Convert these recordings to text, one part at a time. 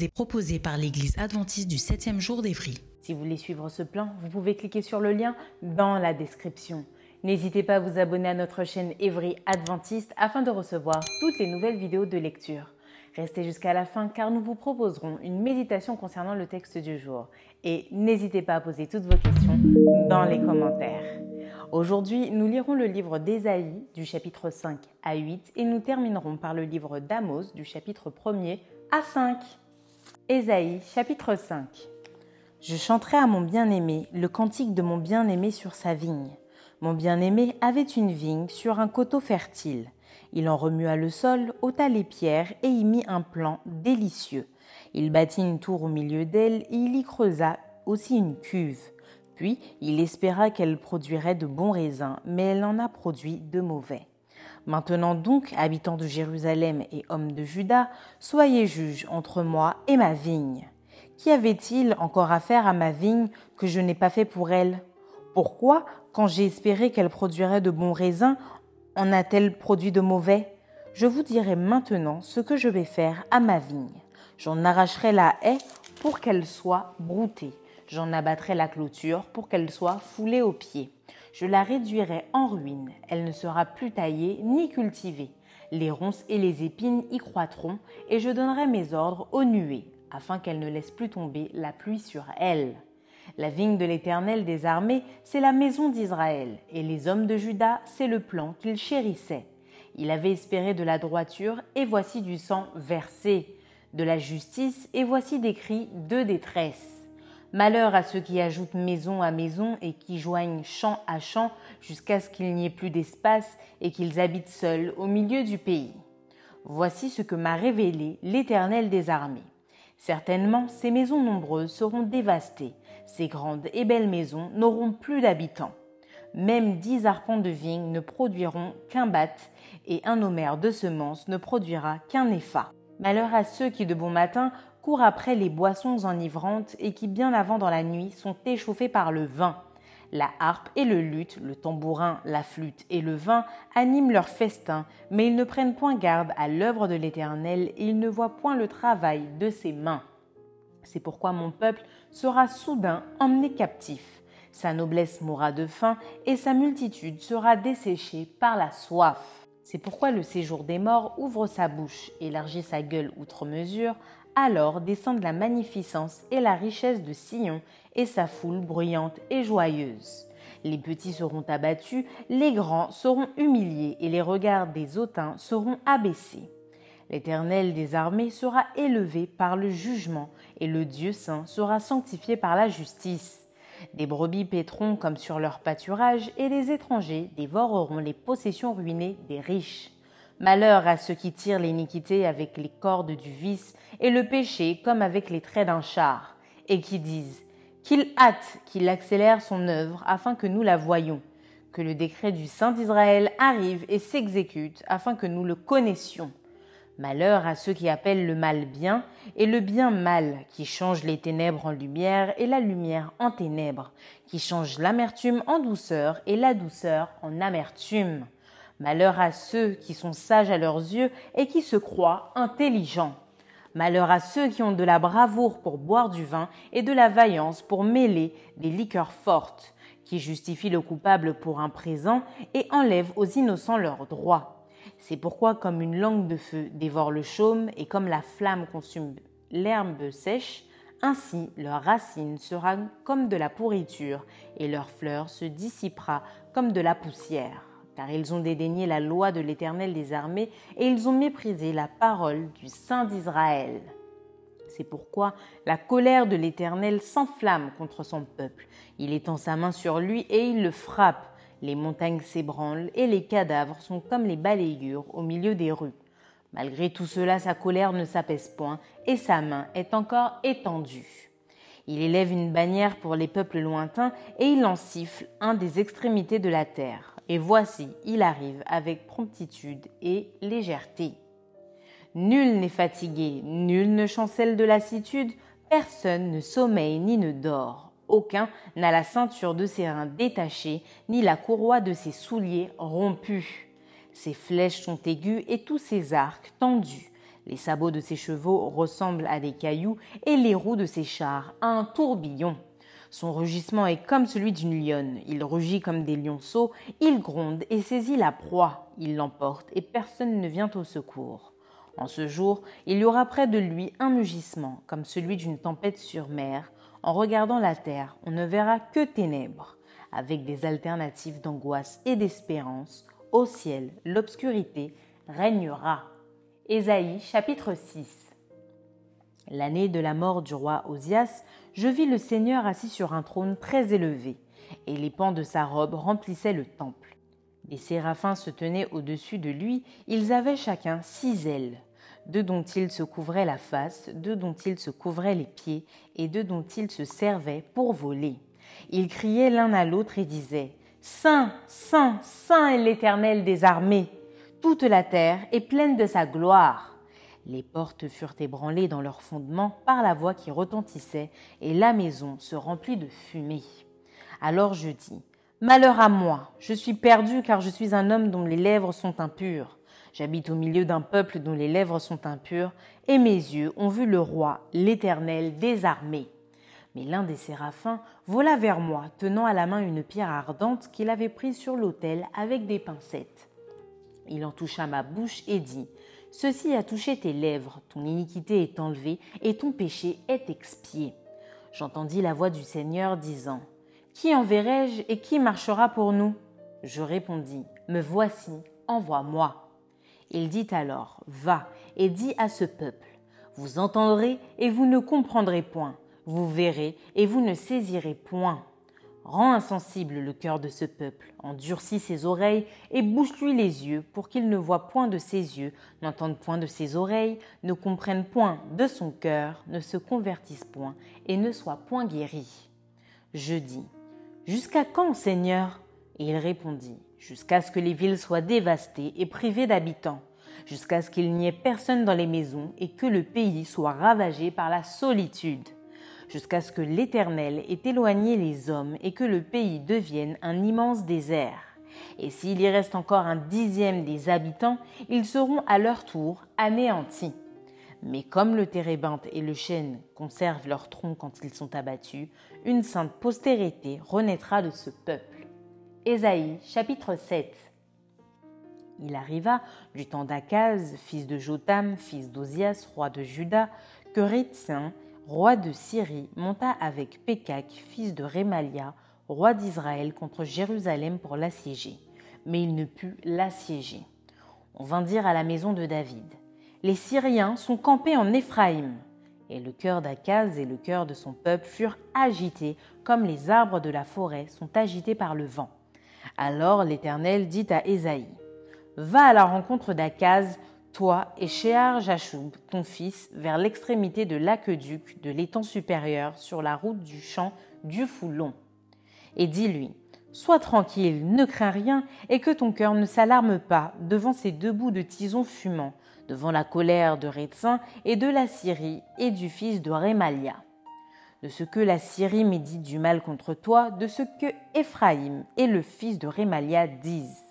Vous est proposée par l'Église adventiste du 7e jour d'Évry. Si vous voulez suivre ce plan, vous pouvez cliquer sur le lien dans la description. N'hésitez pas à vous abonner à notre chaîne Évry Adventiste afin de recevoir toutes les nouvelles vidéos de lecture. Restez jusqu'à la fin car nous vous proposerons une méditation concernant le texte du jour. Et n'hésitez pas à poser toutes vos questions dans les commentaires. Aujourd'hui, nous lirons le livre d'Ésaïe du chapitre 5 à 8 et nous terminerons par le livre d'Amos du chapitre 1er à 5. Ésaïe chapitre 5 Je chanterai à mon bien-aimé le cantique de mon bien-aimé sur sa vigne. Mon bien-aimé avait une vigne sur un coteau fertile. Il en remua le sol, ôta les pierres et y mit un plan délicieux. Il bâtit une tour au milieu d'elle et il y creusa aussi une cuve. Puis il espéra qu'elle produirait de bons raisins, mais elle en a produit de mauvais. Maintenant donc, habitants de Jérusalem et hommes de Juda, soyez juges entre moi et ma vigne. Qu'y avait-il encore à faire à ma vigne que je n'ai pas fait pour elle? Pourquoi, quand j'ai espéré qu'elle produirait de bons raisins, en a-t-elle produit de mauvais? Je vous dirai maintenant ce que je vais faire à ma vigne. J'en arracherai la haie pour qu'elle soit broutée. J'en abattrai la clôture pour qu'elle soit foulée aux pieds je la réduirai en ruine. Elle ne sera plus taillée ni cultivée. Les ronces et les épines y croîtront, et je donnerai mes ordres aux nuées, afin qu'elles ne laissent plus tomber la pluie sur elle. La vigne de l'Éternel des armées, c'est la maison d'Israël, et les hommes de Juda, c'est le plan qu'il chérissait. Il avait espéré de la droiture, et voici du sang versé, de la justice, et voici des cris de détresse. Malheur à ceux qui ajoutent maison à maison et qui joignent champ à champ jusqu'à ce qu'il n'y ait plus d'espace et qu'ils habitent seuls au milieu du pays. Voici ce que m'a révélé l'Éternel des armées. Certainement, ces maisons nombreuses seront dévastées, ces grandes et belles maisons n'auront plus d'habitants. Même dix arpents de vigne ne produiront qu'un bat, et un homère de semences ne produira qu'un épha. Malheur à ceux qui de bon matin courent après les boissons enivrantes et qui bien avant dans la nuit sont échauffés par le vin. La harpe et le luth, le tambourin, la flûte et le vin animent leur festin, mais ils ne prennent point garde à l'œuvre de l'Éternel et ils ne voient point le travail de ses mains. C'est pourquoi mon peuple sera soudain emmené captif. Sa noblesse mourra de faim et sa multitude sera desséchée par la soif. C'est pourquoi le séjour des morts ouvre sa bouche, élargit sa gueule outre mesure, alors descendent la magnificence et la richesse de Sion et sa foule bruyante et joyeuse. Les petits seront abattus, les grands seront humiliés et les regards des hautains seront abaissés. L'Éternel des armées sera élevé par le jugement et le Dieu saint sera sanctifié par la justice. Des brebis paîtront comme sur leur pâturage et les étrangers dévoreront les possessions ruinées des riches. Malheur à ceux qui tirent l'iniquité avec les cordes du vice et le péché comme avec les traits d'un char, et qui disent qu'il hâte, qu'il accélère son œuvre afin que nous la voyions, que le décret du Saint d'Israël arrive et s'exécute afin que nous le connaissions. Malheur à ceux qui appellent le mal bien et le bien mal, qui changent les ténèbres en lumière et la lumière en ténèbres, qui changent l'amertume en douceur et la douceur en amertume. Malheur à ceux qui sont sages à leurs yeux et qui se croient intelligents. Malheur à ceux qui ont de la bravoure pour boire du vin et de la vaillance pour mêler des liqueurs fortes, qui justifient le coupable pour un présent et enlèvent aux innocents leurs droits. C'est pourquoi comme une langue de feu dévore le chaume et comme la flamme consume l'herbe sèche, ainsi leur racine sera comme de la pourriture et leur fleur se dissipera comme de la poussière car ils ont dédaigné la loi de l'Éternel des armées et ils ont méprisé la parole du Saint d'Israël. C'est pourquoi la colère de l'Éternel s'enflamme contre son peuple. Il étend sa main sur lui et il le frappe. Les montagnes s'ébranlent et les cadavres sont comme les balayures au milieu des rues. Malgré tout cela, sa colère ne s'apaise point et sa main est encore étendue. Il élève une bannière pour les peuples lointains et il en siffle un des extrémités de la terre. Et voici, il arrive avec promptitude et légèreté. Nul n'est fatigué, nul ne chancelle de lassitude, personne ne sommeille ni ne dort. Aucun n'a la ceinture de ses reins détachée, ni la courroie de ses souliers rompue. Ses flèches sont aiguës et tous ses arcs tendus. Les sabots de ses chevaux ressemblent à des cailloux et les roues de ses chars à un tourbillon. Son rugissement est comme celui d'une lionne. Il rugit comme des lionceaux, il gronde et saisit la proie. Il l'emporte et personne ne vient au secours. En ce jour, il y aura près de lui un mugissement, comme celui d'une tempête sur mer. En regardant la terre, on ne verra que ténèbres, avec des alternatives d'angoisse et d'espérance. Au ciel, l'obscurité régnera. Ésaïe chapitre 6 L'année de la mort du roi Osias, je vis le Seigneur assis sur un trône très élevé, et les pans de sa robe remplissaient le temple. Des séraphins se tenaient au-dessus de lui, ils avaient chacun six ailes, deux dont ils se couvraient la face, deux dont ils se couvraient les pieds, et deux dont ils se servaient pour voler. Ils criaient l'un à l'autre et disaient Saint, Saint, Saint est l'Éternel des armées. Toute la terre est pleine de sa gloire. Les portes furent ébranlées dans leurs fondements par la voix qui retentissait, et la maison se remplit de fumée. Alors je dis Malheur à moi, je suis perdu car je suis un homme dont les lèvres sont impures. J'habite au milieu d'un peuple dont les lèvres sont impures, et mes yeux ont vu le roi, l'Éternel des armées. Mais l'un des séraphins vola vers moi, tenant à la main une pierre ardente qu'il avait prise sur l'autel avec des pincettes. Il en toucha ma bouche et dit Ceci a touché tes lèvres, ton iniquité est enlevée et ton péché est expié. J'entendis la voix du Seigneur disant qui enverrai-je et qui marchera pour nous? Je répondis, Me voici, envoie-moi. Il dit alors, Va et dis à ce peuple, Vous entendrez et vous ne comprendrez point, vous verrez et vous ne saisirez point. Rends insensible le cœur de ce peuple, endurcis ses oreilles et bouche-lui les yeux pour qu'il ne voie point de ses yeux, n'entende point de ses oreilles, ne comprenne point de son cœur, ne se convertisse point et ne soit point guéri. Je dis, Jusqu'à quand, Seigneur? Et il répondit, Jusqu'à ce que les villes soient dévastées et privées d'habitants, jusqu'à ce qu'il n'y ait personne dans les maisons et que le pays soit ravagé par la solitude, jusqu'à ce que l'Éternel ait éloigné les hommes et que le pays devienne un immense désert. Et s'il y reste encore un dixième des habitants, ils seront à leur tour anéantis. Mais comme le térébinthe et le chêne conservent leur tronc quand ils sont abattus, une sainte postérité renaîtra de ce peuple. Ésaïe chapitre 7 Il arriva du temps d'Akaz, fils de Jotam, fils d'Ozias, roi de Juda, que Ritsin, roi de Syrie, monta avec Pékak, fils de Rémalia, roi d'Israël, contre Jérusalem pour l'assiéger. Mais il ne put l'assiéger. On vint dire à la maison de David les Syriens sont campés en Éphraïm. Et le cœur d'Akaz et le cœur de son peuple furent agités, comme les arbres de la forêt sont agités par le vent. Alors l'Éternel dit à Ésaïe Va à la rencontre d'Akaz, toi et Shear Jachoub, ton fils, vers l'extrémité de l'aqueduc de l'étang supérieur sur la route du champ du Foulon. Et dis-lui Sois tranquille, ne crains rien, et que ton cœur ne s'alarme pas devant ces deux bouts de tison fumants, devant la colère de Rétsin et de la Syrie et du fils de Rémalia. De ce que la Syrie médite du mal contre toi, de ce que Éphraïm et le fils de Rémalia disent.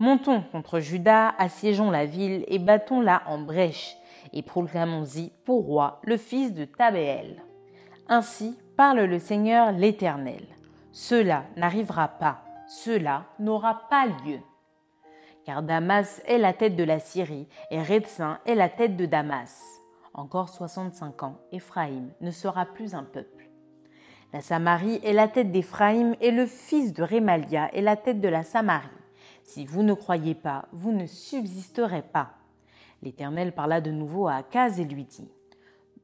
Montons contre Juda, assiégeons la ville et battons-la en brèche, et proclamons-y pour roi le fils de Tabéel. Ainsi parle le Seigneur l'Éternel. Cela n'arrivera pas, cela n'aura pas lieu car Damas est la tête de la Syrie et Rétsin est la tête de Damas. Encore 65 ans, Éphraïm ne sera plus un peuple. La Samarie est la tête d'Éphraïm et le fils de Rémalia est la tête de la Samarie. Si vous ne croyez pas, vous ne subsisterez pas. L'Éternel parla de nouveau à Akaz et lui dit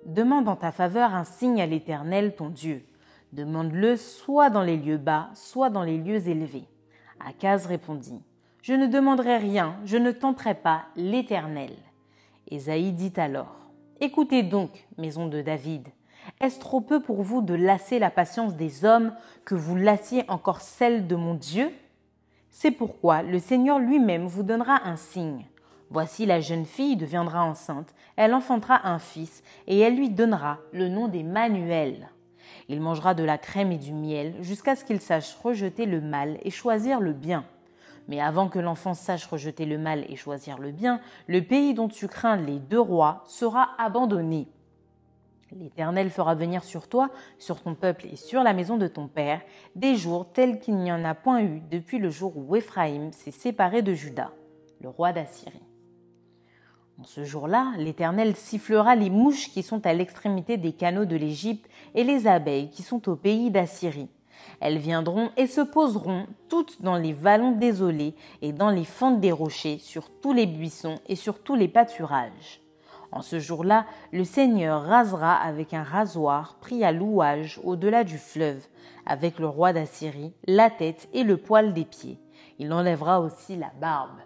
Demande en ta faveur un signe à l'Éternel ton Dieu. Demande-le soit dans les lieux bas, soit dans les lieux élevés. Akaz répondit Je ne demanderai rien, je ne tenterai pas l'Éternel. Ésaïe dit alors Écoutez donc, maison de David, est-ce trop peu pour vous de lasser la patience des hommes que vous lassiez encore celle de mon Dieu? C'est pourquoi le Seigneur lui-même vous donnera un signe. Voici la jeune fille deviendra enceinte, elle enfantera un fils, et elle lui donnera le nom d'Emmanuel. Il mangera de la crème et du miel jusqu'à ce qu'il sache rejeter le mal et choisir le bien. Mais avant que l'enfant sache rejeter le mal et choisir le bien, le pays dont tu crains les deux rois sera abandonné. L'Éternel fera venir sur toi, sur ton peuple et sur la maison de ton père des jours tels qu'il n'y en a point eu depuis le jour où Éphraïm s'est séparé de Juda, le roi d'Assyrie. En ce jour-là, l'Éternel sifflera les mouches qui sont à l'extrémité des canaux de l'Égypte et les abeilles qui sont au pays d'Assyrie. Elles viendront et se poseront toutes dans les vallons désolés et dans les fentes des rochers, sur tous les buissons et sur tous les pâturages. En ce jour-là, le Seigneur rasera avec un rasoir pris à louage au-delà du fleuve, avec le roi d'Assyrie, la tête et le poil des pieds. Il enlèvera aussi la barbe.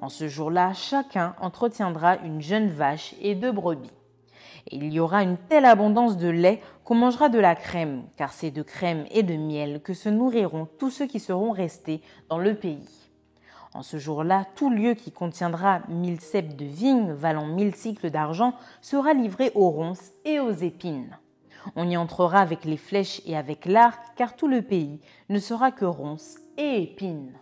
En ce jour-là, chacun entretiendra une jeune vache et deux brebis. Et il y aura une telle abondance de lait qu'on mangera de la crème, car c'est de crème et de miel que se nourriront tous ceux qui seront restés dans le pays. En ce jour-là, tout lieu qui contiendra mille ceps de vigne valant mille cycles d'argent sera livré aux ronces et aux épines. On y entrera avec les flèches et avec l'arc, car tout le pays ne sera que ronces et épines.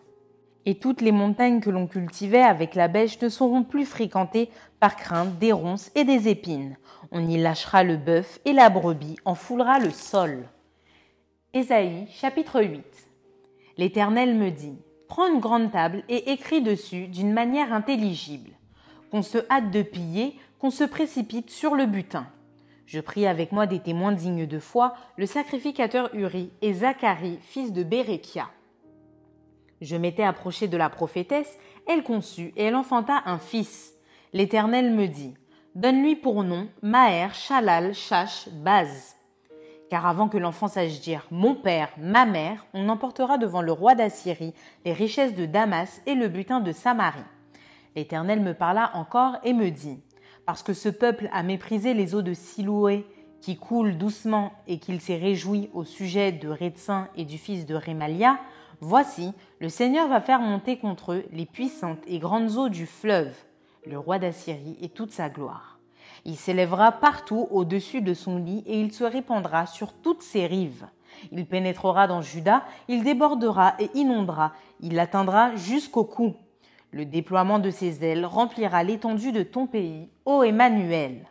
Et toutes les montagnes que l'on cultivait avec la bêche ne seront plus fréquentées par crainte des ronces et des épines. On y lâchera le bœuf et la brebis en foulera le sol. Ésaïe chapitre 8 L'Éternel me dit Prends une grande table et écris dessus d'une manière intelligible. Qu'on se hâte de piller, qu'on se précipite sur le butin. Je pris avec moi des témoins dignes de foi, le sacrificateur Uri et Zacharie, fils de Bérékia. Je m'étais approché de la prophétesse, elle conçut et elle enfanta un fils. L'Éternel me dit Donne-lui pour nom Maher, Shalal, Chash, Baz car avant que l'enfant sache dire mon père, ma mère, on emportera devant le roi d'Assyrie les richesses de Damas et le butin de Samarie. L'Éternel me parla encore et me dit Parce que ce peuple a méprisé les eaux de Siloué qui coulent doucement et qu'il s'est réjoui au sujet de Rétsin et du fils de Rémalia, voici, le Seigneur va faire monter contre eux les puissantes et grandes eaux du fleuve, le roi d'Assyrie et toute sa gloire. Il s'élèvera partout au-dessus de son lit et il se répandra sur toutes ses rives. Il pénétrera dans Juda, il débordera et inondera, il atteindra jusqu'au cou. Le déploiement de ses ailes remplira l'étendue de ton pays, ô Emmanuel.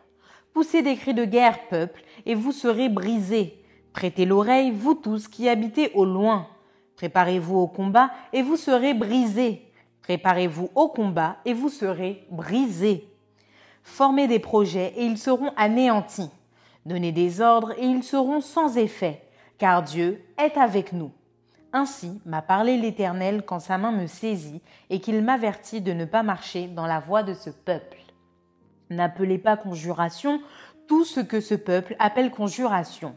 Poussez des cris de guerre, peuple, et vous serez brisés. Prêtez l'oreille, vous tous qui habitez au loin. Préparez-vous au combat, et vous serez brisés. Préparez-vous au combat, et vous serez brisés. Formez des projets et ils seront anéantis. Donnez des ordres et ils seront sans effet, car Dieu est avec nous. Ainsi m'a parlé l'Éternel quand sa main me saisit et qu'il m'avertit de ne pas marcher dans la voie de ce peuple. N'appelez pas conjuration tout ce que ce peuple appelle conjuration.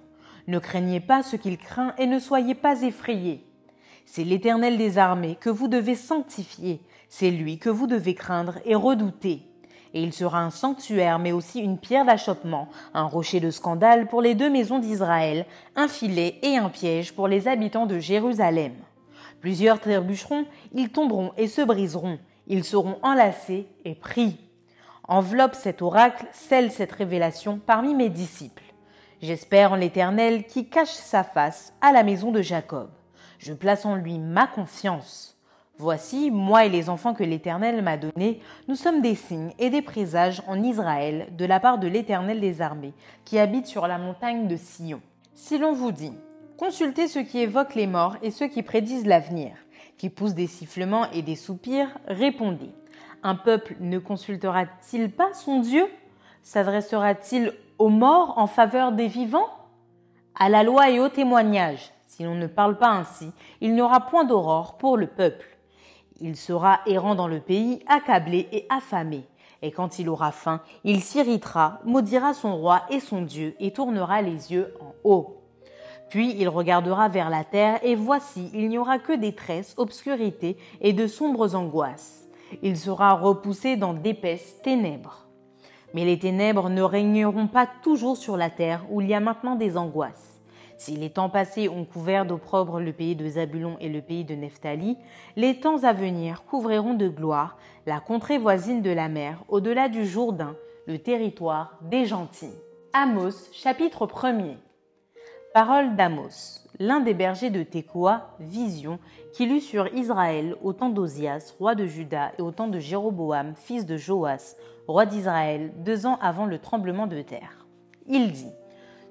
Ne craignez pas ce qu'il craint et ne soyez pas effrayés. C'est l'Éternel des armées que vous devez sanctifier, c'est lui que vous devez craindre et redouter et il sera un sanctuaire, mais aussi une pierre d'achoppement, un rocher de scandale pour les deux maisons d'Israël, un filet et un piège pour les habitants de Jérusalem. Plusieurs trébucheront, ils tomberont et se briseront, ils seront enlacés et pris. Enveloppe cet oracle, scelle cette révélation parmi mes disciples. J'espère en l'Éternel qui cache sa face à la maison de Jacob. Je place en lui ma confiance. Voici, moi et les enfants que l'Éternel m'a donnés, nous sommes des signes et des présages en Israël de la part de l'Éternel des armées, qui habite sur la montagne de Sion. Si l'on vous dit, consultez ceux qui évoquent les morts et ceux qui prédisent l'avenir, qui poussent des sifflements et des soupirs, répondez. Un peuple ne consultera-t-il pas son Dieu? S'adressera-t-il aux morts en faveur des vivants? À la loi et au témoignage. Si l'on ne parle pas ainsi, il n'y aura point d'aurore pour le peuple. Il sera errant dans le pays, accablé et affamé. Et quand il aura faim, il s'irritera, maudira son roi et son Dieu, et tournera les yeux en haut. Puis il regardera vers la terre, et voici, il n'y aura que détresse, obscurité et de sombres angoisses. Il sera repoussé dans d'épaisses ténèbres. Mais les ténèbres ne régneront pas toujours sur la terre où il y a maintenant des angoisses. Si les temps passés ont couvert d'opprobre le pays de Zabulon et le pays de Nephtali, les temps à venir couvriront de gloire la contrée voisine de la mer, au-delà du Jourdain, le territoire des gentils. Amos, chapitre 1er. Parole d'Amos, l'un des bergers de Tekoa, vision, qu'il eut sur Israël au temps d'Ozias, roi de Juda, et au temps de Jéroboam, fils de Joas, roi d'Israël, deux ans avant le tremblement de terre. Il dit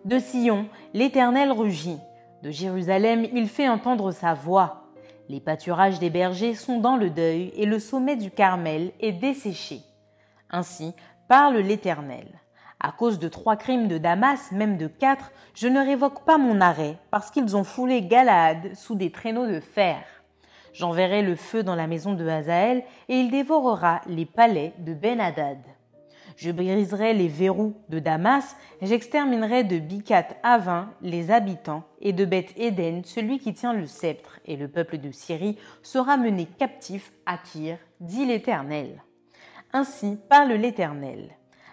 De Sion, l'Éternel rugit. De Jérusalem, il fait entendre sa voix. Les pâturages des bergers sont dans le deuil, et le sommet du Carmel est desséché. Ainsi parle l'Éternel. À cause de trois crimes de Damas, même de quatre, je ne révoque pas mon arrêt, parce qu'ils ont foulé Galaad sous des traîneaux de fer. J'enverrai le feu dans la maison de Hazaël, et il dévorera les palais de Ben-Hadad. Je briserai les verrous de Damas, j'exterminerai de Bikat Avin les habitants, et de Beth Éden celui qui tient le sceptre, et le peuple de Syrie sera mené captif à Kir, dit l'Éternel. Ainsi parle l'Éternel.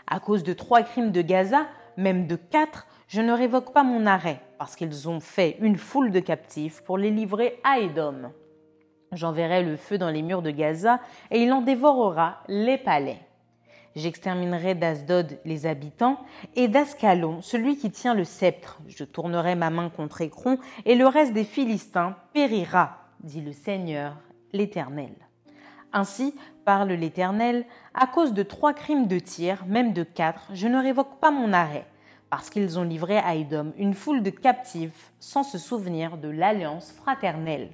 À cause de trois crimes de Gaza, même de quatre, je ne révoque pas mon arrêt, parce qu'ils ont fait une foule de captifs pour les livrer à Édom. J'enverrai le feu dans les murs de Gaza, et il en dévorera les palais. J'exterminerai d'Asdod les habitants, et d'Ascalon celui qui tient le sceptre. Je tournerai ma main contre Écron, et le reste des Philistins périra, dit le Seigneur l'Éternel. Ainsi parle l'Éternel, à cause de trois crimes de tir, même de quatre, je ne révoque pas mon arrêt, parce qu'ils ont livré à Édom une foule de captifs sans se souvenir de l'alliance fraternelle.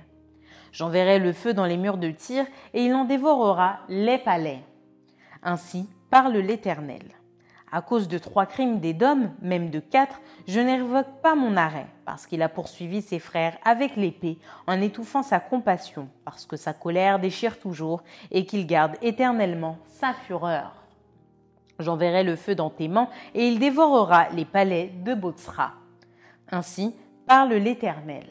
J'enverrai le feu dans les murs de tir, et il en dévorera les palais. Ainsi parle l'Éternel. À cause de trois crimes d'Édom, même de quatre, je ne révoque pas mon arrêt, parce qu'il a poursuivi ses frères avec l'épée, en étouffant sa compassion, parce que sa colère déchire toujours, et qu'il garde éternellement sa fureur. J'enverrai le feu dans tes mains, et il dévorera les palais de Botsra. Ainsi parle l'Éternel.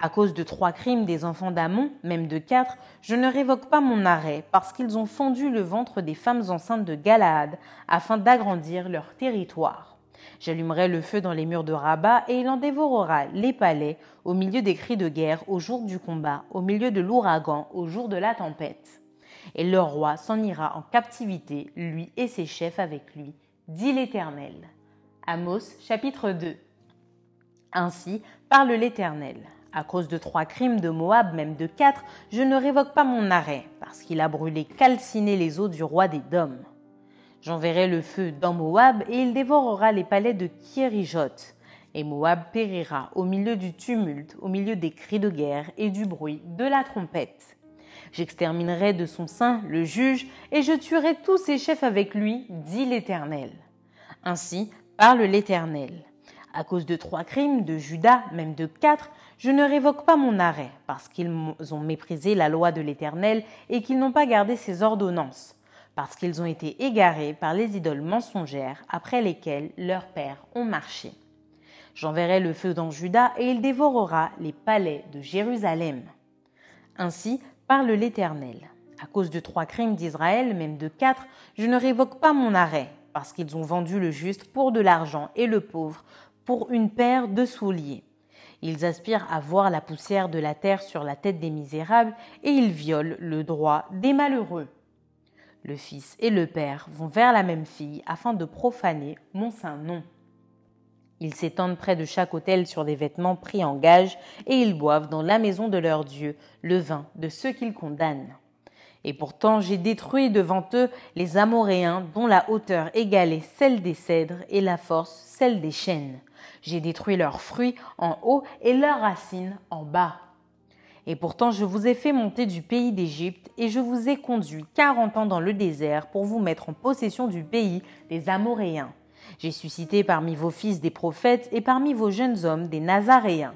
À cause de trois crimes des enfants d'Amon, même de quatre, je ne révoque pas mon arrêt, parce qu'ils ont fendu le ventre des femmes enceintes de Galaad, afin d'agrandir leur territoire. J'allumerai le feu dans les murs de Rabat, et il en dévorera les palais, au milieu des cris de guerre, au jour du combat, au milieu de l'ouragan, au jour de la tempête. Et leur roi s'en ira en captivité, lui et ses chefs avec lui, dit l'Éternel. Amos chapitre 2 Ainsi parle l'Éternel. À cause de trois crimes de Moab, même de quatre, je ne révoque pas mon arrêt, parce qu'il a brûlé, calciné les eaux du roi des Dômes. J'enverrai le feu dans Moab, et il dévorera les palais de Kirijot. Et Moab périra au milieu du tumulte, au milieu des cris de guerre et du bruit de la trompette. J'exterminerai de son sein le juge, et je tuerai tous ses chefs avec lui, dit l'Éternel. Ainsi parle l'Éternel. À cause de trois crimes de Judas, même de quatre, je ne révoque pas mon arrêt, parce qu'ils ont méprisé la loi de l'Éternel et qu'ils n'ont pas gardé ses ordonnances, parce qu'ils ont été égarés par les idoles mensongères après lesquelles leurs pères ont marché. J'enverrai le feu dans Juda et il dévorera les palais de Jérusalem. Ainsi parle l'Éternel. À cause de trois crimes d'Israël, même de quatre, je ne révoque pas mon arrêt, parce qu'ils ont vendu le juste pour de l'argent et le pauvre pour une paire de souliers. Ils aspirent à voir la poussière de la terre sur la tête des misérables et ils violent le droit des malheureux. Le fils et le père vont vers la même fille afin de profaner mon saint nom. Ils s'étendent près de chaque autel sur des vêtements pris en gage et ils boivent dans la maison de leur Dieu le vin de ceux qu'ils condamnent. Et pourtant j'ai détruit devant eux les Amoréens dont la hauteur égalait celle des cèdres et la force celle des chênes. J'ai détruit leurs fruits en haut et leurs racines en bas. Et pourtant je vous ai fait monter du pays d'Égypte et je vous ai conduit quarante ans dans le désert pour vous mettre en possession du pays des Amoréens. J'ai suscité parmi vos fils des prophètes et parmi vos jeunes hommes des Nazaréens.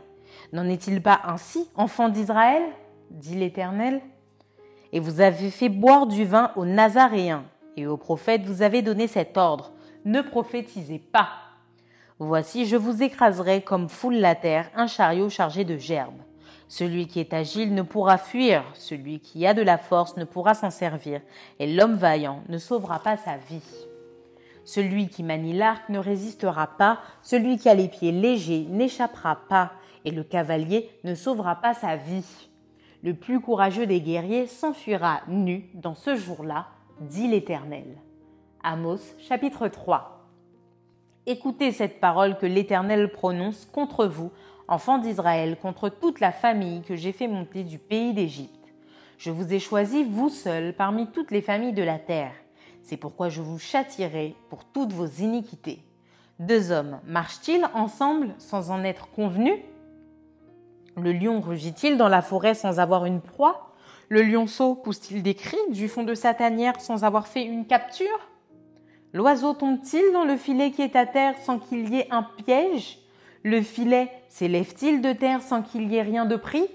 N'en est-il pas ainsi, enfants d'Israël? dit l'Éternel. Et vous avez fait boire du vin aux Nazaréens, et aux prophètes vous avez donné cet ordre, ne prophétisez pas. Voici, je vous écraserai comme foule la terre un chariot chargé de gerbes. Celui qui est agile ne pourra fuir, celui qui a de la force ne pourra s'en servir, et l'homme vaillant ne sauvera pas sa vie. Celui qui manie l'arc ne résistera pas, celui qui a les pieds légers n'échappera pas, et le cavalier ne sauvera pas sa vie. Le plus courageux des guerriers s'enfuira nu dans ce jour-là, dit l'Éternel. Amos chapitre 3. Écoutez cette parole que l'Éternel prononce contre vous, enfants d'Israël, contre toute la famille que j'ai fait monter du pays d'Égypte. Je vous ai choisi, vous seuls, parmi toutes les familles de la terre c'est pourquoi je vous châtierai pour toutes vos iniquités. Deux hommes marchent-ils ensemble sans en être convenus? Le lion rugit-il dans la forêt sans avoir une proie? Le lionceau pousse-t-il des cris du fond de sa tanière sans avoir fait une capture? L'oiseau tombe-t-il dans le filet qui est à terre sans qu'il y ait un piège? Le filet s'élève-t-il de terre sans qu'il y ait rien de pris?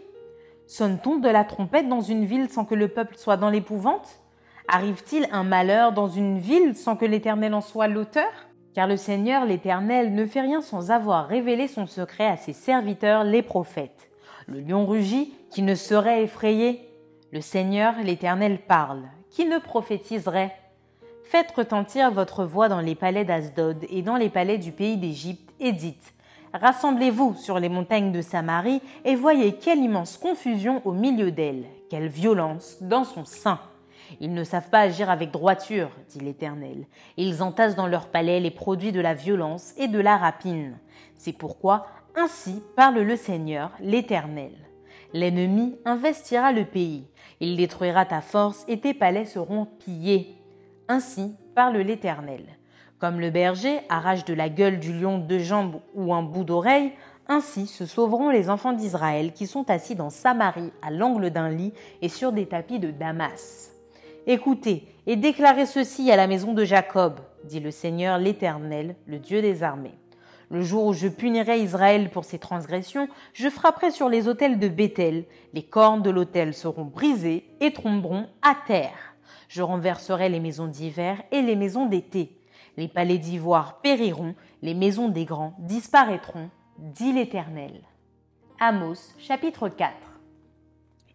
Sonne-t-on de la trompette dans une ville sans que le peuple soit dans l'épouvante? Arrive-t-il un malheur dans une ville sans que l'Éternel en soit l'auteur? Car le Seigneur l'Éternel ne fait rien sans avoir révélé son secret à ses serviteurs les prophètes. Le lion rugit, qui ne serait effrayé? Le Seigneur l'Éternel parle, qui ne prophétiserait? Faites retentir votre voix dans les palais d'Asdod et dans les palais du pays d'Égypte, et dites Rassemblez-vous sur les montagnes de Samarie et voyez quelle immense confusion au milieu d'elles, quelle violence dans son sein. Ils ne savent pas agir avec droiture, dit l'Éternel. Ils entassent dans leur palais les produits de la violence et de la rapine. C'est pourquoi ainsi parle le Seigneur, l'Éternel. L'ennemi investira le pays. Il détruira ta force et tes palais seront pillés. Ainsi parle l'Éternel. Comme le berger arrache de la gueule du lion deux jambes ou un bout d'oreille, ainsi se sauveront les enfants d'Israël qui sont assis dans Samarie à l'angle d'un lit et sur des tapis de Damas. Écoutez et déclarez ceci à la maison de Jacob, dit le Seigneur l'Éternel, le Dieu des armées. Le jour où je punirai Israël pour ses transgressions, je frapperai sur les autels de Bethel, les cornes de l'autel seront brisées et tomberont à terre. Je renverserai les maisons d'hiver et les maisons d'été. Les palais d'ivoire périront, les maisons des grands disparaîtront, dit l'Éternel. Amos chapitre 4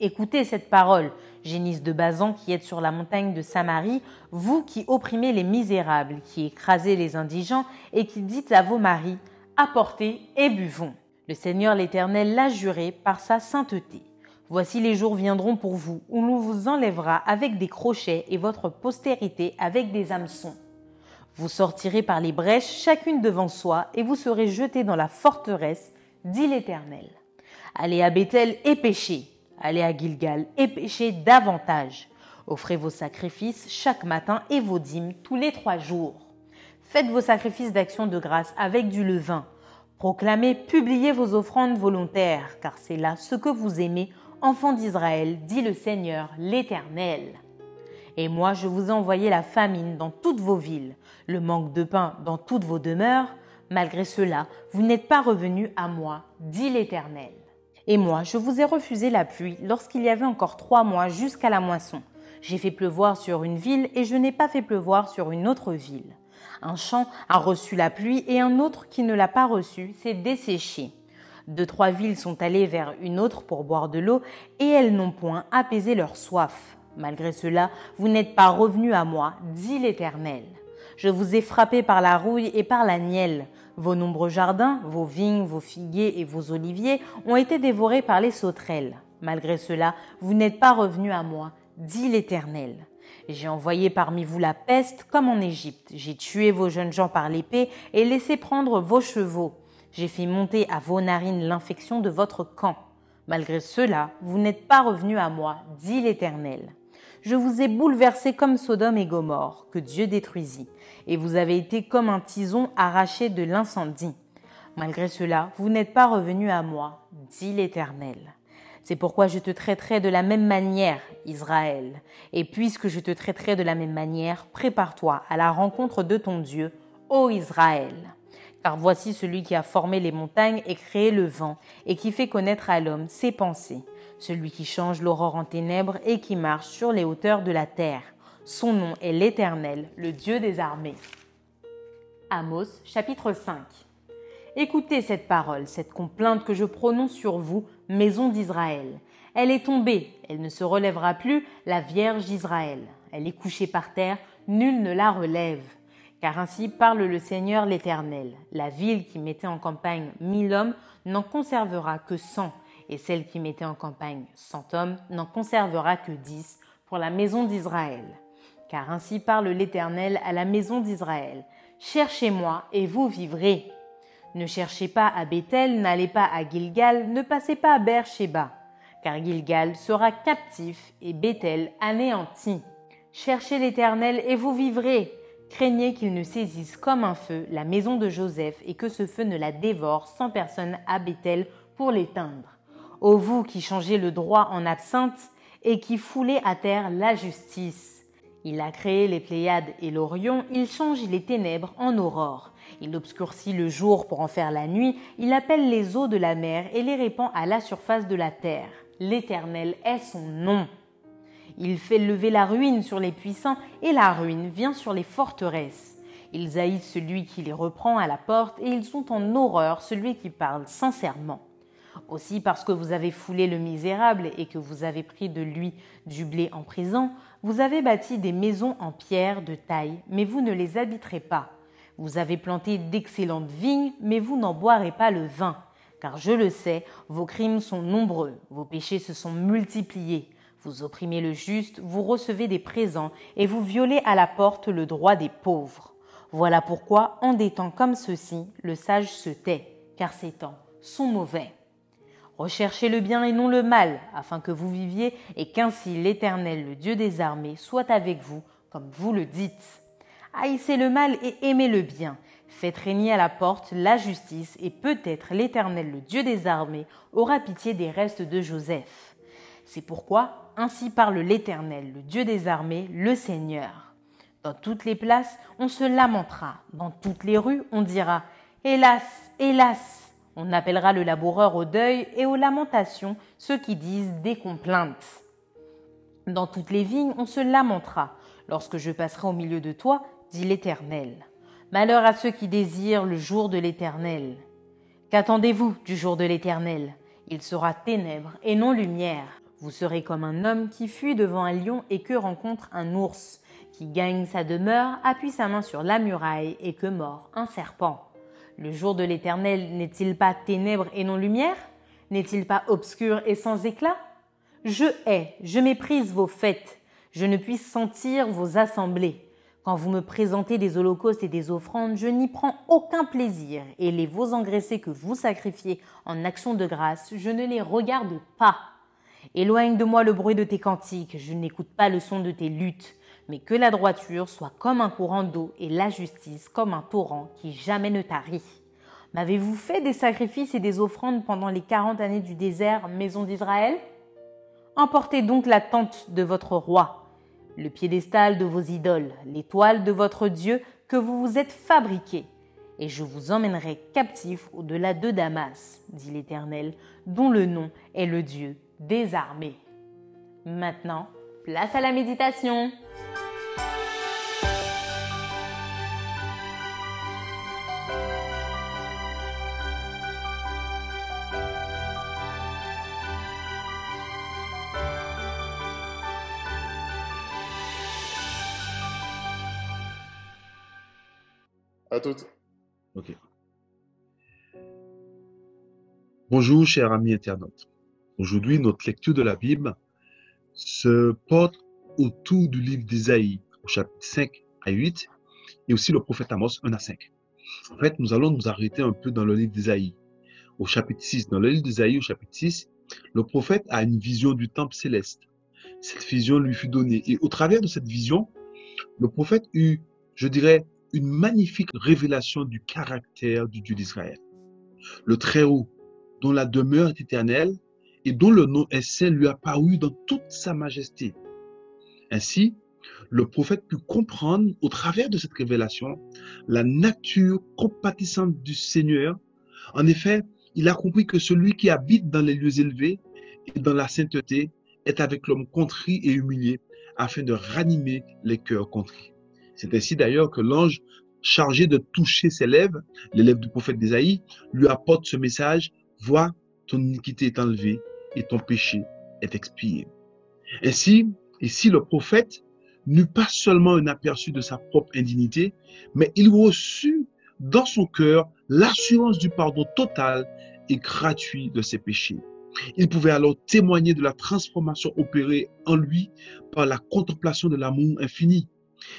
Écoutez cette parole, génisse de Bazan qui êtes sur la montagne de Samarie, vous qui opprimez les misérables, qui écrasez les indigents et qui dites à vos maris, apportez et buvons. Le Seigneur l'Éternel l'a juré par sa sainteté. Voici les jours viendront pour vous, où l'on vous enlèvera avec des crochets et votre postérité avec des hameçons. Vous sortirez par les brèches, chacune devant soi, et vous serez jetés dans la forteresse, dit l'Éternel. Allez à Bethel et péchez, Allez à Gilgal et péchez davantage. Offrez vos sacrifices chaque matin et vos dîmes tous les trois jours. Faites vos sacrifices d'action de grâce avec du levain. Proclamez, publiez vos offrandes volontaires, car c'est là ce que vous aimez, enfants d'Israël, dit le Seigneur l'Éternel. Et moi, je vous ai envoyé la famine dans toutes vos villes, le manque de pain dans toutes vos demeures. Malgré cela, vous n'êtes pas revenus à moi, dit l'Éternel. Et moi, je vous ai refusé la pluie lorsqu'il y avait encore trois mois jusqu'à la moisson. J'ai fait pleuvoir sur une ville et je n'ai pas fait pleuvoir sur une autre ville. Un champ a reçu la pluie et un autre qui ne l'a pas reçue s'est desséché. Deux, trois villes sont allées vers une autre pour boire de l'eau et elles n'ont point apaisé leur soif. Malgré cela, vous n'êtes pas revenus à moi, dit l'Éternel. Je vous ai frappé par la rouille et par la nielle. Vos nombreux jardins, vos vignes, vos figuiers et vos oliviers ont été dévorés par les sauterelles. Malgré cela, vous n'êtes pas revenus à moi, dit l'Éternel. J'ai envoyé parmi vous la peste comme en Égypte. J'ai tué vos jeunes gens par l'épée et laissé prendre vos chevaux. J'ai fait monter à vos narines l'infection de votre camp. Malgré cela, vous n'êtes pas revenus à moi, dit l'Éternel. Je vous ai bouleversé comme Sodome et Gomorre, que Dieu détruisit, et vous avez été comme un tison arraché de l'incendie. Malgré cela, vous n'êtes pas revenus à moi, dit l'Éternel. C'est pourquoi je te traiterai de la même manière, Israël. Et puisque je te traiterai de la même manière, prépare-toi à la rencontre de ton Dieu, ô Israël. Car voici celui qui a formé les montagnes et créé le vent, et qui fait connaître à l'homme ses pensées celui qui change l'aurore en ténèbres et qui marche sur les hauteurs de la terre. Son nom est l'Éternel, le Dieu des armées. Amos chapitre 5 Écoutez cette parole, cette complainte que je prononce sur vous, maison d'Israël. Elle est tombée, elle ne se relèvera plus, la Vierge d'Israël. Elle est couchée par terre, nul ne la relève. Car ainsi parle le Seigneur l'Éternel. La ville qui mettait en campagne mille hommes n'en conservera que cent, et celle qui mettait en campagne cent hommes n'en conservera que dix pour la maison d'Israël. Car ainsi parle l'Éternel à la maison d'Israël. Cherchez-moi et vous vivrez. Ne cherchez pas à Bethel, n'allez pas à Gilgal, ne passez pas à Beersheba, car Gilgal sera captif et Bethel anéanti. Cherchez l'Éternel et vous vivrez. Craignez qu'il ne saisisse comme un feu la maison de Joseph et que ce feu ne la dévore sans personne à Bethel pour l'éteindre. Ô vous qui changez le droit en absinthe et qui foulez à terre la justice. Il a créé les Pléiades et l'Orion, il change les ténèbres en aurore. Il obscurcit le jour pour en faire la nuit, il appelle les eaux de la mer et les répand à la surface de la terre. L'Éternel est son nom. Il fait lever la ruine sur les puissants et la ruine vient sur les forteresses. Ils haïssent celui qui les reprend à la porte et ils sont en horreur celui qui parle sincèrement. Aussi parce que vous avez foulé le misérable et que vous avez pris de lui du blé en prison, vous avez bâti des maisons en pierre de taille, mais vous ne les habiterez pas. Vous avez planté d'excellentes vignes, mais vous n'en boirez pas le vin. Car je le sais, vos crimes sont nombreux, vos péchés se sont multipliés. Vous opprimez le juste, vous recevez des présents et vous violez à la porte le droit des pauvres. Voilà pourquoi, en des temps comme ceux-ci, le sage se tait, car ces temps sont mauvais. Recherchez le bien et non le mal, afin que vous viviez et qu'ainsi l'Éternel, le Dieu des armées, soit avec vous, comme vous le dites. Haïssez le mal et aimez le bien. Faites régner à la porte la justice, et peut-être l'Éternel, le Dieu des armées, aura pitié des restes de Joseph. C'est pourquoi ainsi parle l'Éternel, le Dieu des armées, le Seigneur. Dans toutes les places, on se lamentera. Dans toutes les rues, on dira Hélas, hélas On appellera le laboureur au deuil et aux lamentations ceux qui disent des complaintes. Dans toutes les vignes, on se lamentera. Lorsque je passerai au milieu de toi, dit l'Éternel. Malheur à ceux qui désirent le jour de l'Éternel. Qu'attendez-vous du jour de l'Éternel? Il sera ténèbres et non lumière. Vous serez comme un homme qui fuit devant un lion et que rencontre un ours, qui gagne sa demeure, appuie sa main sur la muraille et que mord un serpent. Le jour de l'Éternel n'est-il pas ténèbres et non lumière? N'est-il pas obscur et sans éclat? Je hais, je méprise vos fêtes, je ne puis sentir vos assemblées. Quand vous me présentez des holocaustes et des offrandes, je n'y prends aucun plaisir, et les veaux engraissés que vous sacrifiez en action de grâce, je ne les regarde pas. Éloigne de moi le bruit de tes cantiques, je n'écoute pas le son de tes luttes, mais que la droiture soit comme un courant d'eau et la justice comme un torrent qui jamais ne tarit. M'avez-vous fait des sacrifices et des offrandes pendant les quarante années du désert, maison d'Israël? Emportez donc la tente de votre roi, le piédestal de vos idoles, l'étoile de votre Dieu que vous vous êtes fabriqué, et je vous emmènerai captif au-delà de Damas, dit l'Éternel, dont le nom est le Dieu désarmé. Maintenant, place à la méditation. À toutes. Ok. Bonjour, chers amis internautes. Aujourd'hui, notre lecture de la Bible se porte autour du livre d'Isaïe, au chapitre 5 à 8, et aussi le prophète Amos 1 à 5. En fait, nous allons nous arrêter un peu dans le livre d'Isaïe, au chapitre 6. Dans le livre d'Isaïe, au chapitre 6, le prophète a une vision du temple céleste. Cette vision lui fut donnée. Et au travers de cette vision, le prophète eut, je dirais, une magnifique révélation du caractère du Dieu d'Israël. Le Très-Haut, dont la demeure est éternelle, et dont le nom est saint lui apparut dans toute sa majesté. Ainsi, le prophète put comprendre au travers de cette révélation la nature compatissante du Seigneur. En effet, il a compris que celui qui habite dans les lieux élevés et dans la sainteté est avec l'homme contrit et humilié afin de ranimer les cœurs contrits. C'est ainsi d'ailleurs que l'ange chargé de toucher ses lèvres, les lèvres du prophète d'Ésaïe, lui apporte ce message, vois, ton iniquité est enlevée et ton péché est expié. Ainsi, ici le prophète n'eut pas seulement un aperçu de sa propre indignité, mais il reçut dans son cœur l'assurance du pardon total et gratuit de ses péchés. Il pouvait alors témoigner de la transformation opérée en lui par la contemplation de l'amour infini.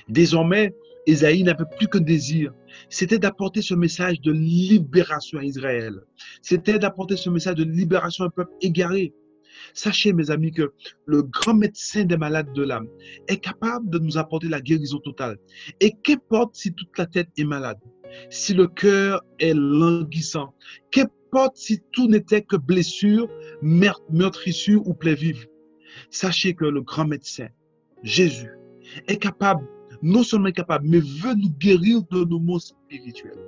Désormais, Esaïe n'avait plus qu'un désir, c'était d'apporter ce message de libération à Israël. C'était d'apporter ce message de libération à un peuple égaré. Sachez, mes amis, que le grand médecin des malades de l'âme est capable de nous apporter la guérison totale. Et qu'importe si toute la tête est malade, si le cœur est languissant, qu'importe si tout n'était que blessure, meurtrissure ou plaie vive. Sachez que le grand médecin, Jésus, est capable, non seulement capable, mais veut nous guérir de nos maux spirituels.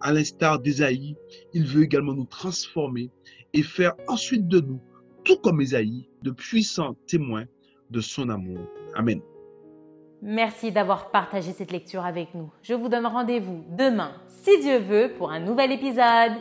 À l'instar d'Ésaïe, il veut également nous transformer et faire ensuite de nous, tout comme Ésaïe, de puissants témoins de son amour. Amen. Merci d'avoir partagé cette lecture avec nous. Je vous donne rendez-vous demain, si Dieu veut, pour un nouvel épisode.